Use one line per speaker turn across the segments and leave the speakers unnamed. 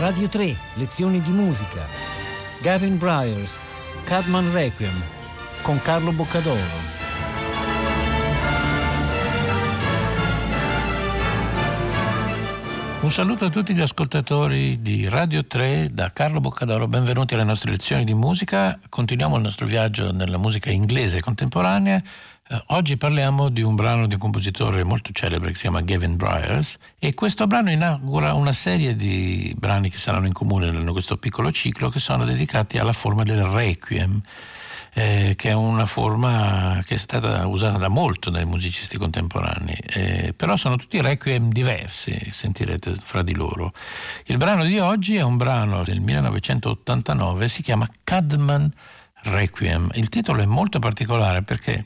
Radio 3, lezioni di musica. Gavin Bryars, Cadman Requiem, con Carlo Boccadoro.
Un saluto a tutti gli ascoltatori di Radio 3 da Carlo Boccadoro, benvenuti alle nostre lezioni di musica. Continuiamo il nostro viaggio nella musica inglese contemporanea. Eh, oggi parliamo di un brano di un compositore molto celebre che si chiama Gavin Bryars e questo brano inaugura una serie di brani che saranno in comune in questo piccolo ciclo che sono dedicati alla forma del requiem eh, che è una forma che è stata usata da molto dai musicisti contemporanei, eh, però sono tutti requiem diversi, sentirete fra di loro. Il brano di oggi è un brano del 1989, si chiama Cadman Requiem. Il titolo è molto particolare perché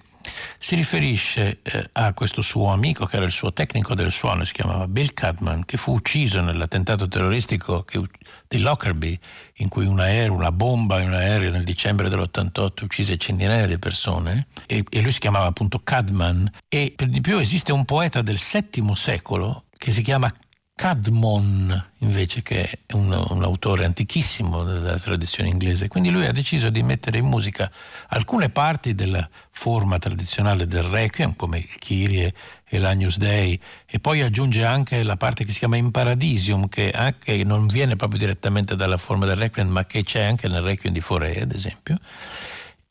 si riferisce eh, a questo suo amico che era il suo tecnico del suono, si chiamava Bill Cadman, che fu ucciso nell'attentato terroristico che, di Lockerbie, in cui un aereo, una bomba in un aereo nel dicembre dell'88 uccise centinaia di persone, e, e lui si chiamava appunto Cadman, e per di più esiste un poeta del VII secolo che si chiama Cadmon invece che è un, un, autore antichissimo della tradizione inglese, quindi lui ha deciso di mettere in musica alcune parti della forma tradizionale del Requiem come il Kyrie e l'Agnus Dei e poi aggiunge anche la parte che si chiama Imparadisium che anche non viene proprio direttamente dalla forma del Requiem ma che c'è anche nel Requiem di Fauré ad esempio.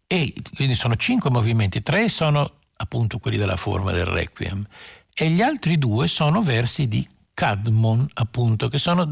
E quindi sono cinque movimenti, tre sono appunto quelli della forma del Requiem e gli altri due sono versi di Cadmon, appunto, che sono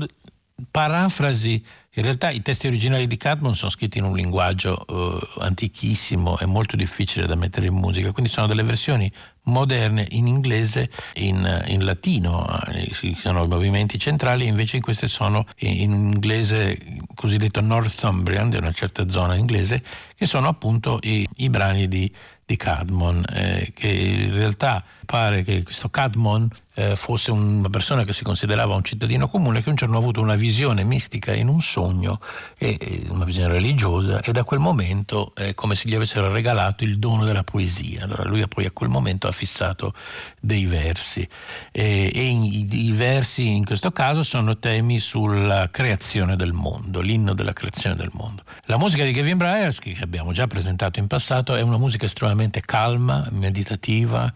parafrasi. In realtà i testi originali di Cadmon sono scritti in un linguaggio eh, antichissimo e molto difficile da mettere in musica, quindi sono delle versioni moderne in inglese, in, in latino, eh, sono i movimenti centrali, invece in queste sono in, in inglese cosiddetto Northumbrian, di una certa zona inglese, che sono appunto i, i brani di di Cadmon, eh, che in realtà pare che questo Cadmon eh, fosse una persona che si considerava un cittadino comune che un giorno ha avuto una visione mistica in un sogno, e, una visione religiosa, e da quel momento è come se gli avessero regalato il dono della poesia. Allora lui poi a quel momento ha fissato dei versi e, e i, i versi in questo caso sono temi sulla creazione del mondo, l'inno della creazione del mondo. La musica di Kevin Bryars, che abbiamo già presentato in passato, è una musica estremamente calma, meditativa,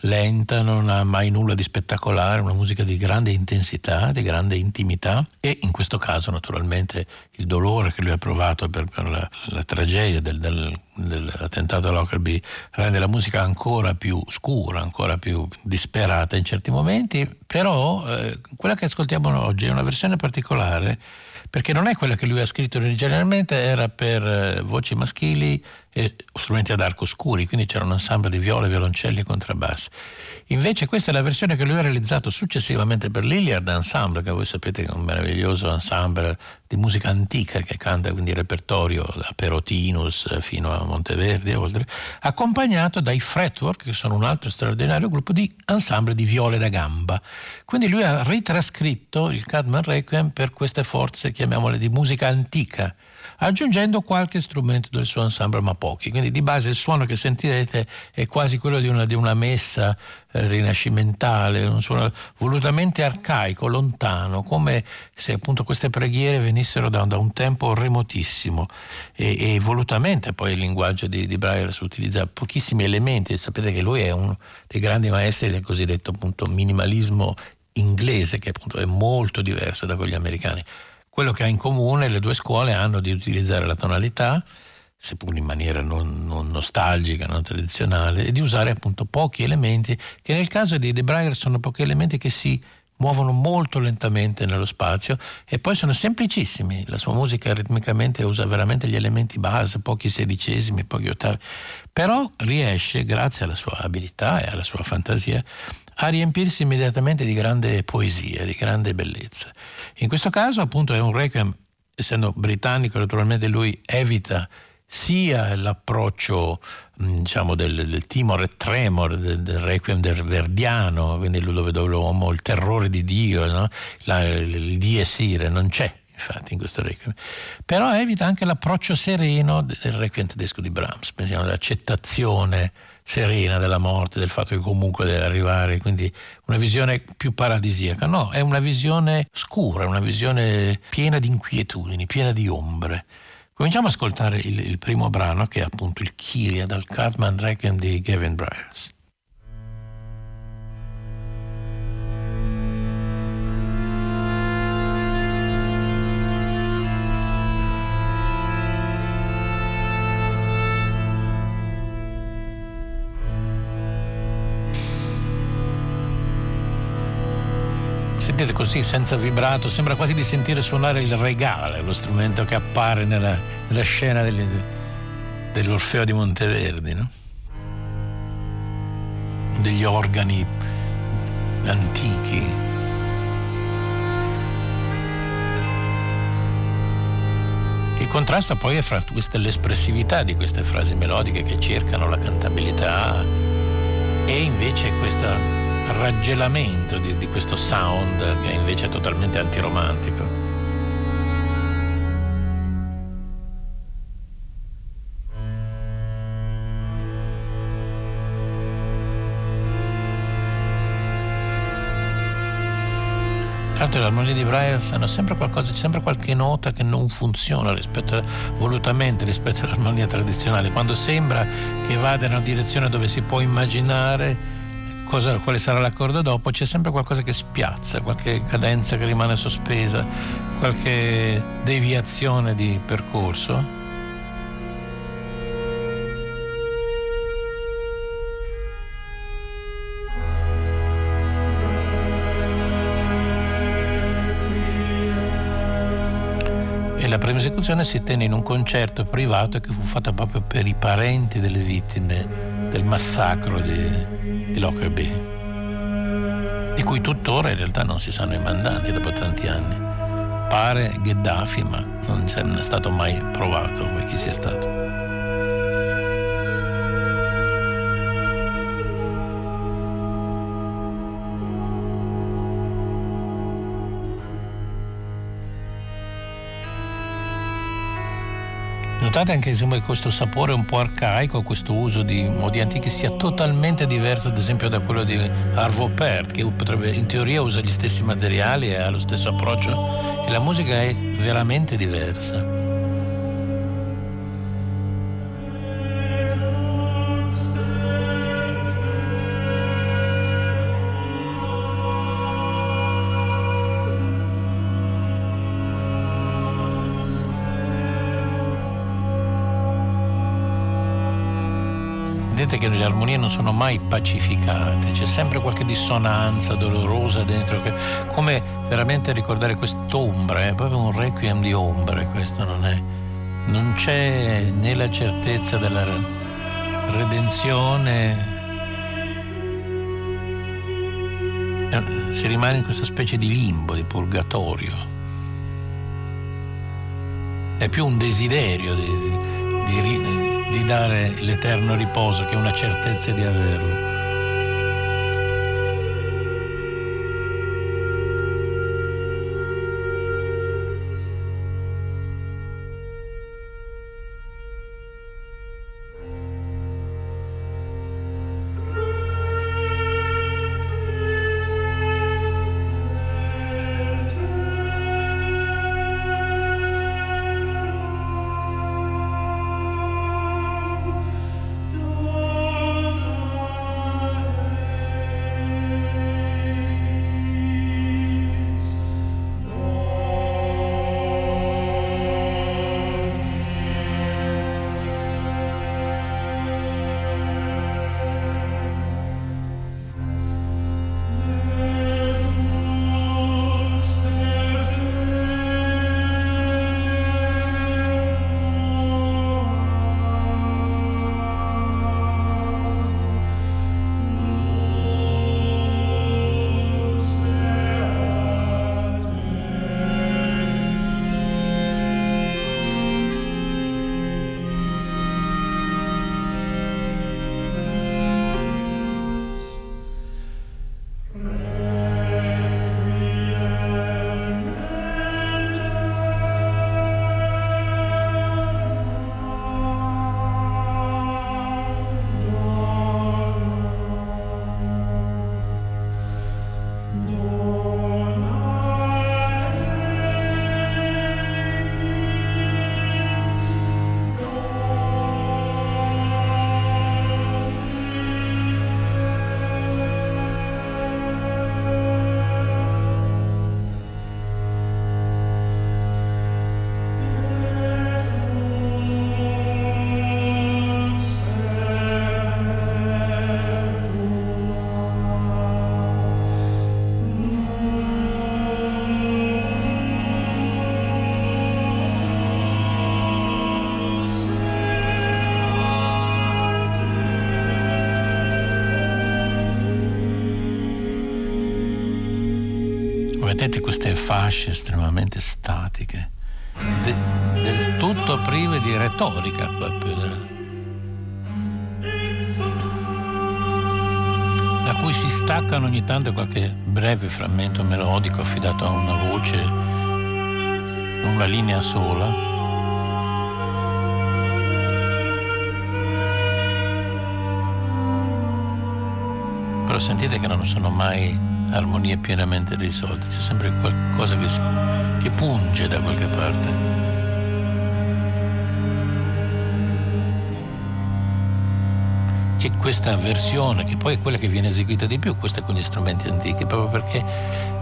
lenta, non ha mai nulla di spettacolare, una musica di grande intensità, di grande intimità e in questo caso naturalmente il dolore che lui ha provato per, per la, la, tragedia del, del, dell'attentato a Lockerbie rende la musica ancora più scura, ancora più disperata in certi momenti, però eh, quella che ascoltiamo oggi è una versione particolare perché non è quella che lui ha scritto originariamente, era per eh, voci maschili e strumenti ad arco scuri, quindi c'era un ensemble di viole, violoncelli e contrabbassi. Invece questa è la versione che lui ha realizzato successivamente per l'Iliard Ensemble, che voi sapete che è un meraviglioso ensemble di musica antica che canta quindi repertorio da Perotinus fino a Monteverdi e oltre, accompagnato dai Fretwork, che sono un altro straordinario gruppo di ensemble di viole da gamba. Quindi lui ha ritrascritto il Cadman Requiem per queste forze, chiamiamole di musica antica aggiungendo qualche strumento del suo ensemble, ma pochi. Quindi di base il suono che sentirete è quasi quello di una, di una messa eh, rinascimentale, un suono volutamente arcaico, lontano, come se appunto queste preghiere venissero da, da un tempo remotissimo e, e, volutamente poi il linguaggio di, di Breyer utilizza pochissimi elementi, sapete che lui è uno dei grandi maestri del cosiddetto appunto minimalismo inglese che appunto è molto diverso da quelli americani. Quello che ha in comune le due scuole hanno di utilizzare la tonalità, seppur in maniera non, non nostalgica, non tradizionale, e di usare appunto pochi elementi, che nel caso di De Breyer sono pochi elementi che si muovono molto lentamente nello spazio e poi sono semplicissimi. La sua musica ritmicamente usa veramente gli elementi base, pochi sedicesimi, pochi ottavi, però riesce, grazie alla sua abilità e alla sua fantasia, a riempirsi immediatamente di grande poesia, di grande bellezza. In questo caso appunto è un requiem, essendo britannico naturalmente lui evita sia l'approccio diciamo, del, del timore e tremor del, del, requiem del verdiano, quindi dove, l'uomo, il terrore di Dio, no? La, il, il die sire, non c'è infatti in questo requiem, però evita anche l'approccio sereno del requiem tedesco di Brahms, pensiamo all'accettazione serena della morte, del fatto che comunque deve arrivare, quindi una visione più paradisiaca. No, è una visione scura, una visione piena di inquietudini, piena di ombre. Cominciamo ad ascoltare il, il primo brano che è appunto il Kyria dal Cartman Requiem di Gavin Bryars. Sentite così senza vibrato, sembra quasi di sentire suonare il regale, lo strumento che appare nella, nella scena delle, dell'Orfeo di Monteverdi, no? degli organi antichi. Il contrasto poi è fra queste, l'espressività di queste frasi melodiche che cercano la cantabilità e invece questa raggelamento di, di questo sound che invece è totalmente antiromantico. Tra l'altro le armonie di Bryars hanno sempre qualcosa, c'è sempre qualche nota che non funziona rispetto, volutamente rispetto all'armonia tradizionale, quando sembra che vada in una direzione dove si può immaginare cosa, quale sarà l'accordo dopo, c'è sempre qualcosa che spiazza, qualche cadenza che rimane sospesa, qualche deviazione di percorso. E la prima esecuzione si tenne in un concerto privato che fu fatto proprio per i parenti delle vittime del massacro di, di Lockerbie, di cui tuttora in realtà non si sanno i mandanti dopo tanti anni. Pare Gheddafi, ma non è stato mai provato chi sia stato. Notate anche insomma, questo sapore un po' arcaico, questo uso di modi antichi sia totalmente diverso ad esempio da quello di Arvo Pärt che potrebbe, in teoria usa gli stessi materiali e ha lo stesso approccio e la musica è veramente diversa. Vedete che le armonie non sono mai pacificate, c'è sempre qualche dissonanza dolorosa dentro, come veramente ricordare quest'ombra, è proprio un requiem di ombre, questo non è. Non c'è né la certezza della redenzione, si rimane in questa specie di limbo, di purgatorio. È più un desiderio di, di, di dare l'eterno riposo che è una certezza di averlo. Vedete queste fasce estremamente statiche, de, del tutto prive di retorica proprio. Da cui si staccano ogni tanto qualche breve frammento melodico affidato a una voce, una linea sola. Però sentite che non sono mai armonie pienamente risolte, c'è sempre qualcosa che, che punge da qualche parte. E questa versione, che poi è quella che viene eseguita di più, questa con gli strumenti antichi, proprio perché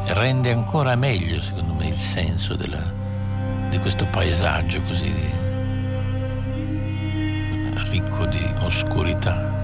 rende ancora meglio, secondo me, il senso della, di questo paesaggio così ricco di oscurità.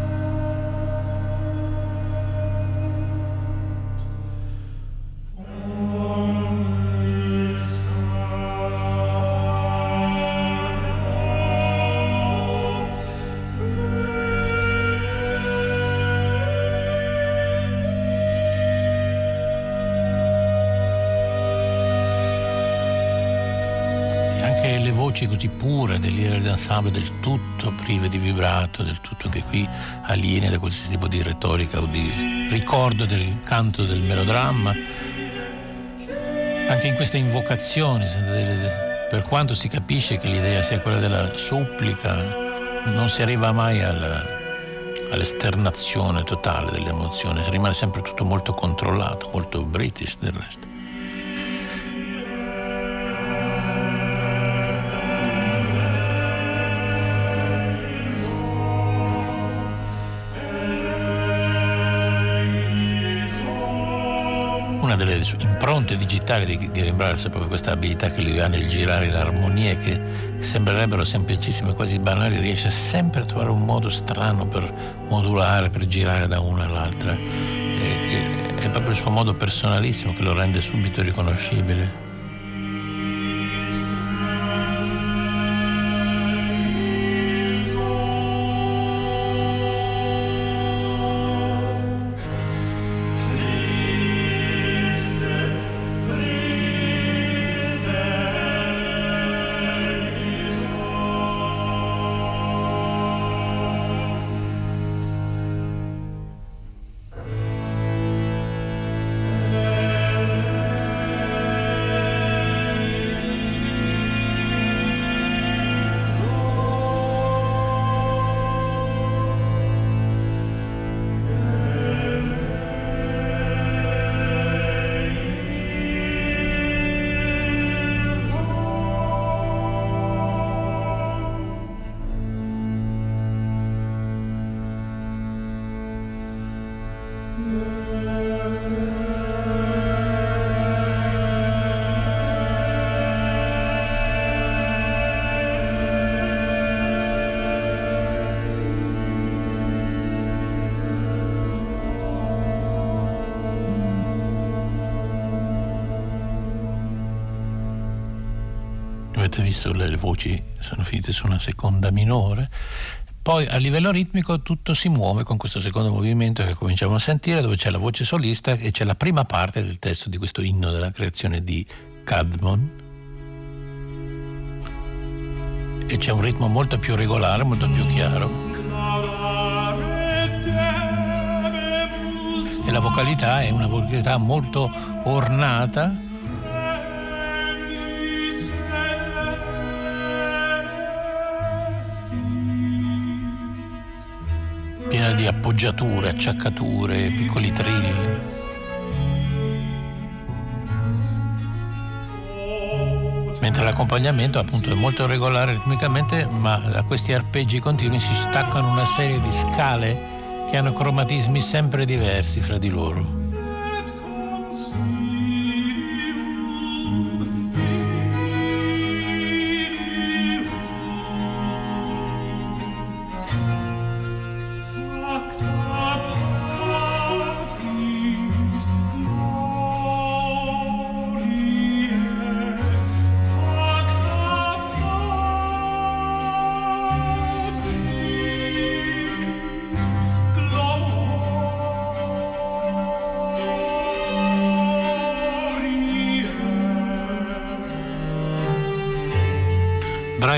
Voci così pure dell'ira d'ensemble del tutto prive di vibrato, del tutto che qui aliene da qualsiasi tipo di retorica o di ricordo del canto del melodramma. Anche in queste invocazioni, per quanto si capisce che l'idea sia quella della supplica, non si arriva mai alla, all'esternazione totale delle emozioni, rimane sempre tutto molto controllato, molto british del resto. Impronte digitali di, di Rembrandts è proprio questa abilità che lui ha nel girare le armonie che sembrerebbero semplicissime, quasi banali, riesce sempre a trovare un modo strano per modulare, per girare da una all'altra. E, è proprio il suo modo personalissimo che lo rende subito riconoscibile. Avete visto le voci sono finite su una seconda minore. Poi a livello ritmico tutto si muove con questo secondo movimento che cominciamo a sentire, dove c'è la voce solista e c'è la prima parte del testo di questo inno della creazione di Cadmon. E c'è un ritmo molto più regolare, molto più chiaro. E la vocalità è una vocalità molto ornata piena di appoggiature, acciaccature, piccoli trilli. Mentre l'accompagnamento appunto è molto regolare ritmicamente, ma da questi arpeggi continui si staccano una serie di scale che hanno cromatismi sempre diversi fra di loro.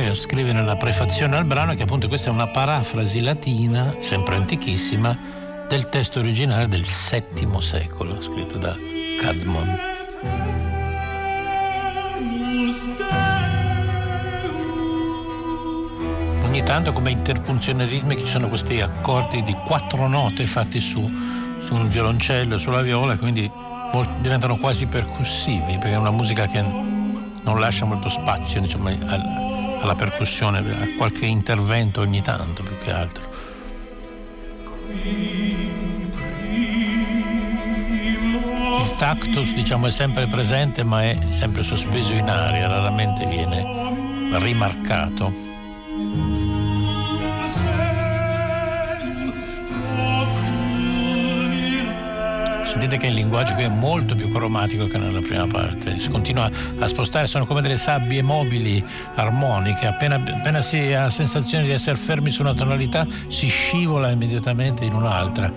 Breyer scrive nella prefazione al brano che appunto questa è una parafrasi latina, sempre antichissima, del testo originale del VII secolo, scritto da Cadmon. Ogni tanto come interpunzione ritmica ci sono questi accordi di quattro note fatti su, su un violoncello, sulla viola, quindi diventano quasi percussivi, perché è una musica che non lascia molto spazio diciamo, alla percussione, a qualche intervento ogni tanto più che altro. Il tactus diciamo, è sempre presente ma è sempre sospeso in aria, raramente viene rimarcato. Sentite che il linguaggio qui è molto più cromatico che nella prima parte, si continua a spostare, sono come delle sabbie mobili armoniche, appena, appena si ha la sensazione di essere fermi su una tonalità si scivola immediatamente in un'altra.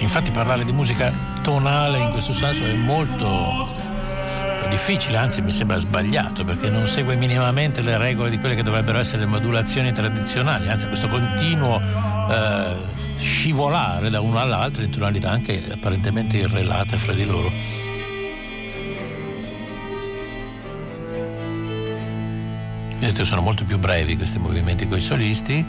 Infatti parlare di musica tonale in questo senso è molto difficile, anzi mi sembra sbagliato perché non segue minimamente le regole di quelle che dovrebbero essere le modulazioni tradizionali, anzi questo continuo eh, scivolare da una all'altra in tonalità anche apparentemente irrelate fra di loro. Vedete, sono molto più brevi questi movimenti con i solisti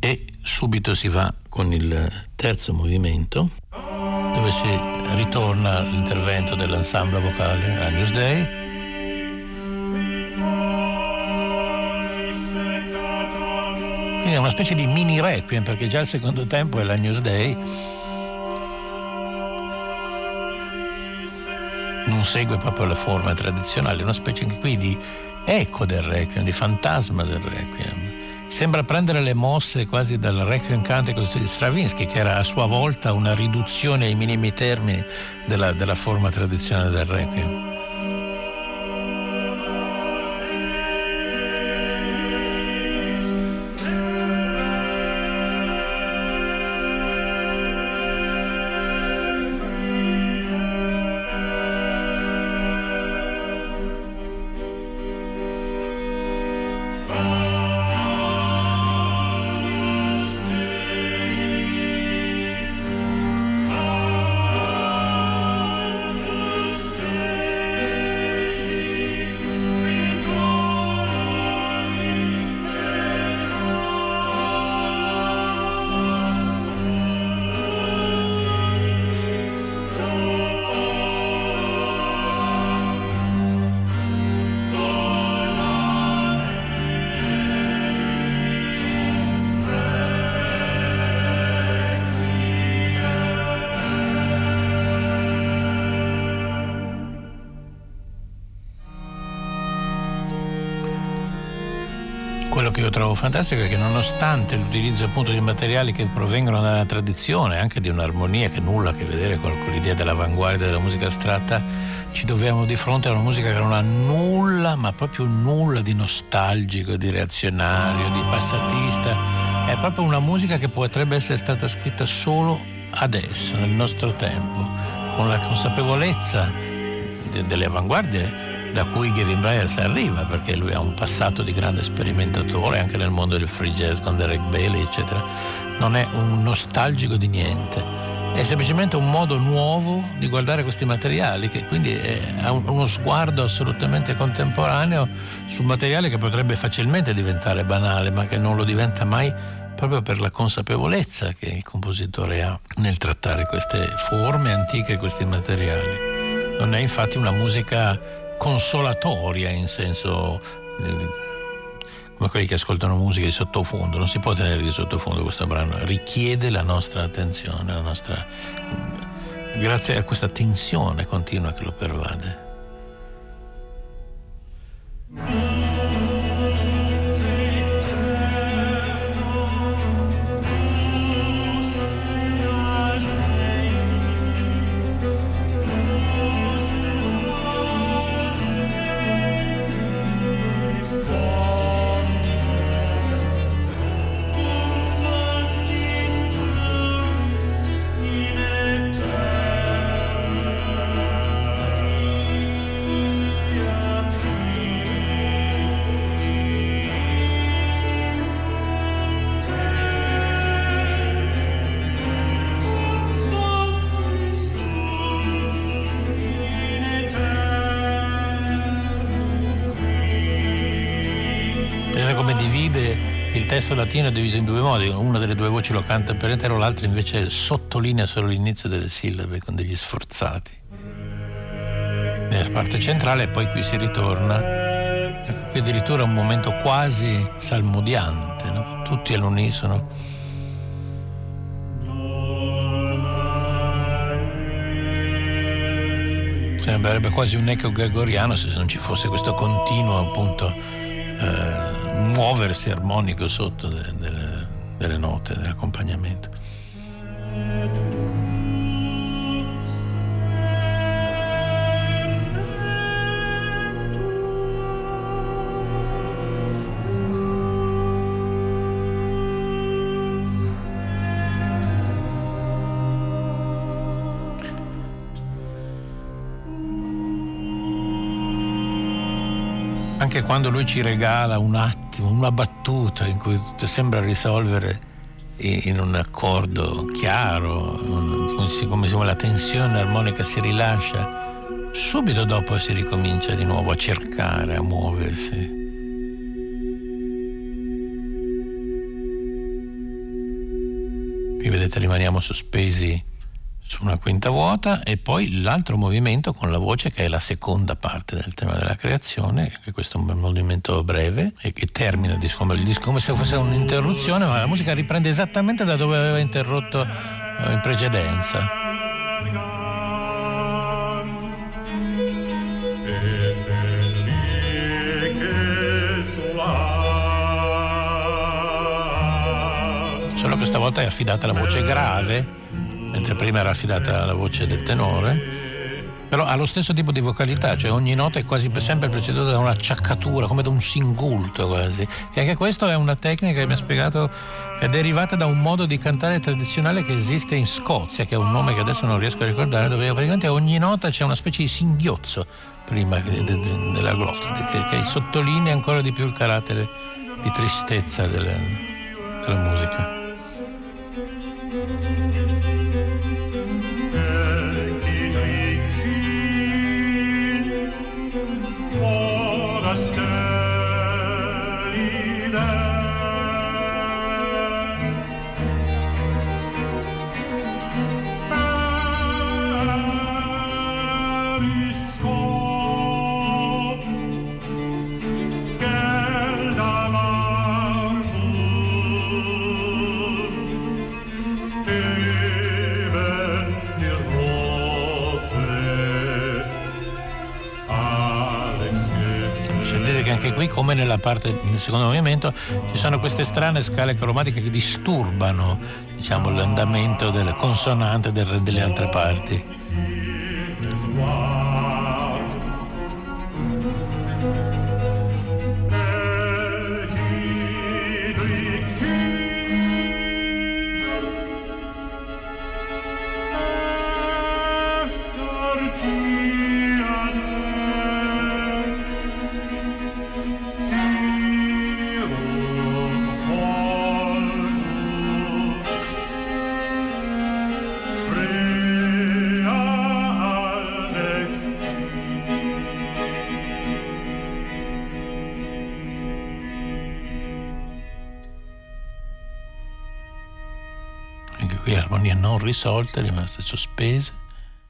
e subito si va con il terzo movimento dove si ritorna all'intervento dell'ensemble vocale Agnus Dei Quindi è una specie di mini requiem perché già il secondo tempo è la News Day. Non segue proprio le forme tradizionali, è una specie anche qui di eco del requiem, di fantasma del requiem. Sembra prendere le mosse quasi dal Requiem Canticus di Stravinsky, che era a sua volta una riduzione ai minimi termini della, della forma tradizionale del Requiem. Io trovo fantastico è che nonostante l'utilizzo appunto di materiali che provengono dalla tradizione, anche di un'armonia che nulla a che vedere con l'idea dell'avanguardia della musica astratta, ci troviamo di fronte a una musica che non ha nulla, ma proprio nulla di nostalgico, di reazionario, di passatista. È proprio una musica che potrebbe essere stata scritta solo adesso, nel nostro tempo, con la consapevolezza delle avanguardie da cui Gavin Bryars arriva, perché lui ha un passato di grande sperimentatore anche nel mondo del free jazz con Derek Bailey, eccetera. Non è un nostalgico di niente, è semplicemente un modo nuovo di guardare questi materiali, che quindi ha uno sguardo assolutamente contemporaneo su materiale che potrebbe facilmente diventare banale, ma che non lo diventa mai proprio per la consapevolezza che il compositore ha nel trattare queste forme antiche, questi materiali. Non è infatti una musica consolatoria in senso come quelli che ascoltano musica di sottofondo, non si può tenere di sottofondo questo brano, richiede la nostra attenzione, la nostra, grazie a questa tensione continua che lo pervade. Testo latino è diviso in due modi, una delle due voci lo canta per intero, l'altra invece sottolinea solo l'inizio delle sillabe con degli sforzati. Nella parte centrale e poi qui si ritorna. Qui addirittura un momento quasi salmodiante, no? tutti all'unisono. sembrerebbe quasi un eco gregoriano se non ci fosse questo continuo appunto eh, muoversi armonico sotto de, de, delle note dell'accompagnamento. anche quando lui ci regala un attimo, una battuta in cui tutto sembra risolvere in un accordo chiaro, come se la tensione armonica si rilascia, subito dopo si ricomincia di nuovo a cercare, a muoversi. Qui vedete rimaniamo sospesi su una quinta vuota e poi l'altro movimento con la voce che è la seconda parte del tema della creazione, che questo è un movimento breve e che termina il disco, il disco come se fosse un'interruzione, ma la musica riprende esattamente da dove aveva interrotto eh, in precedenza. Solo che stavolta è affidata la voce grave mentre prima era affidata alla voce del tenore però ha lo stesso tipo di vocalità, cioè ogni nota è quasi sempre preceduta da un'acciaccatura, come da un singulto quasi. E anche questa è una tecnica che mi ha spiegato è derivata da un modo di cantare tradizionale che esiste in Scozia, che è un nome che adesso non riesco a ricordare, dove praticamente ogni nota c'è una specie di singhiozzo prima della glossa, che, che sottolinea ancora di più il carattere di tristezza della, della musica. Qui, come nella parte nel secondo movimento, ci sono queste strane scale cromatiche che disturbano diciamo, l'andamento della consonante delle altre parti. Risolte, rimaste sospese.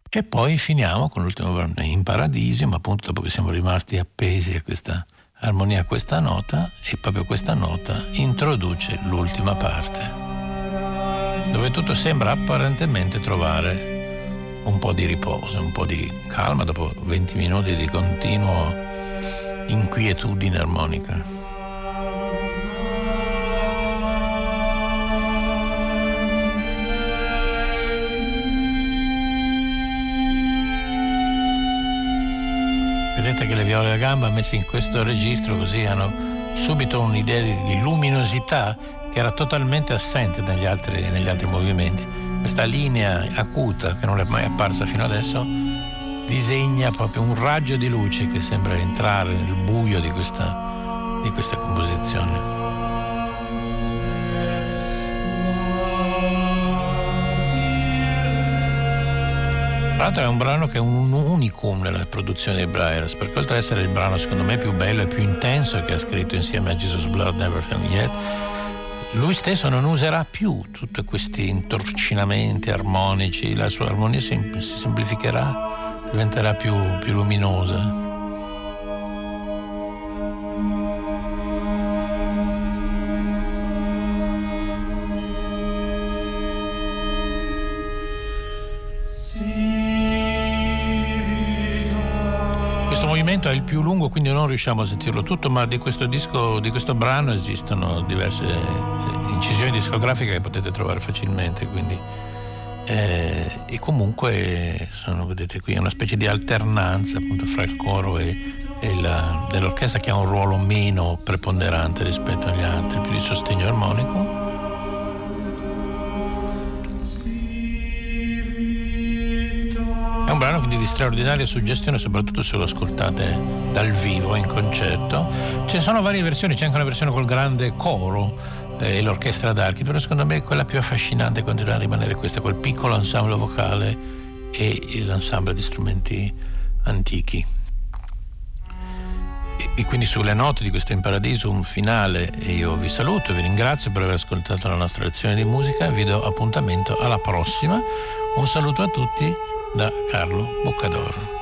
E poi finiamo con l'ultimo brano in paradiso, ma appunto dopo che siamo rimasti appesi a questa armonia, a questa nota, e proprio questa nota introduce l'ultima parte, dove tutto sembra apparentemente trovare un po' di riposo, un po' di calma dopo 20 minuti di continuo inquietudine armonica. Vedete che le viole da gamba messe in questo registro così hanno subito un'idea di, luminosità che era totalmente assente negli altri, negli altri movimenti. Questa linea acuta che non è mai apparsa fino adesso disegna proprio un raggio di luce che sembra entrare nel buio di questa, di questa composizione. Tra l'altro è un brano che è un unicum nella produzione dei Briars, perché oltre ad essere il brano secondo me più bello e più intenso che ha scritto insieme a Jesus Blood Never Found Yet, lui stesso non userà più tutti questi intorcinamenti armonici, la sua armonia si, semplificherà, diventerà più, più luminosa. Più lungo, quindi non riusciamo a sentirlo tutto, ma di questo disco, di questo brano esistono diverse eh, incisioni discografiche che potete trovare facilmente, quindi, eh, e comunque sono, vedete qui, una specie di alternanza appunto fra il coro e, e la, dell'orchestra che ha un ruolo meno preponderante rispetto agli altri, più di sostegno armonico brano quindi di straordinaria suggestione, soprattutto se lo ascoltate dal vivo in concerto. Ci sono varie versioni, c'è anche una versione col grande coro eh, e l'orchestra d'archi, però secondo me quella più affascinante continua a rimanere questa, col piccolo ensemble vocale e l'ensemble di strumenti antichi. E, e quindi sulle note di questo In Paradiso un finale io vi saluto e vi ringrazio per aver ascoltato la nostra lezione di musica, vi do appuntamento alla prossima. Un saluto a tutti da Carlo Boccadoro.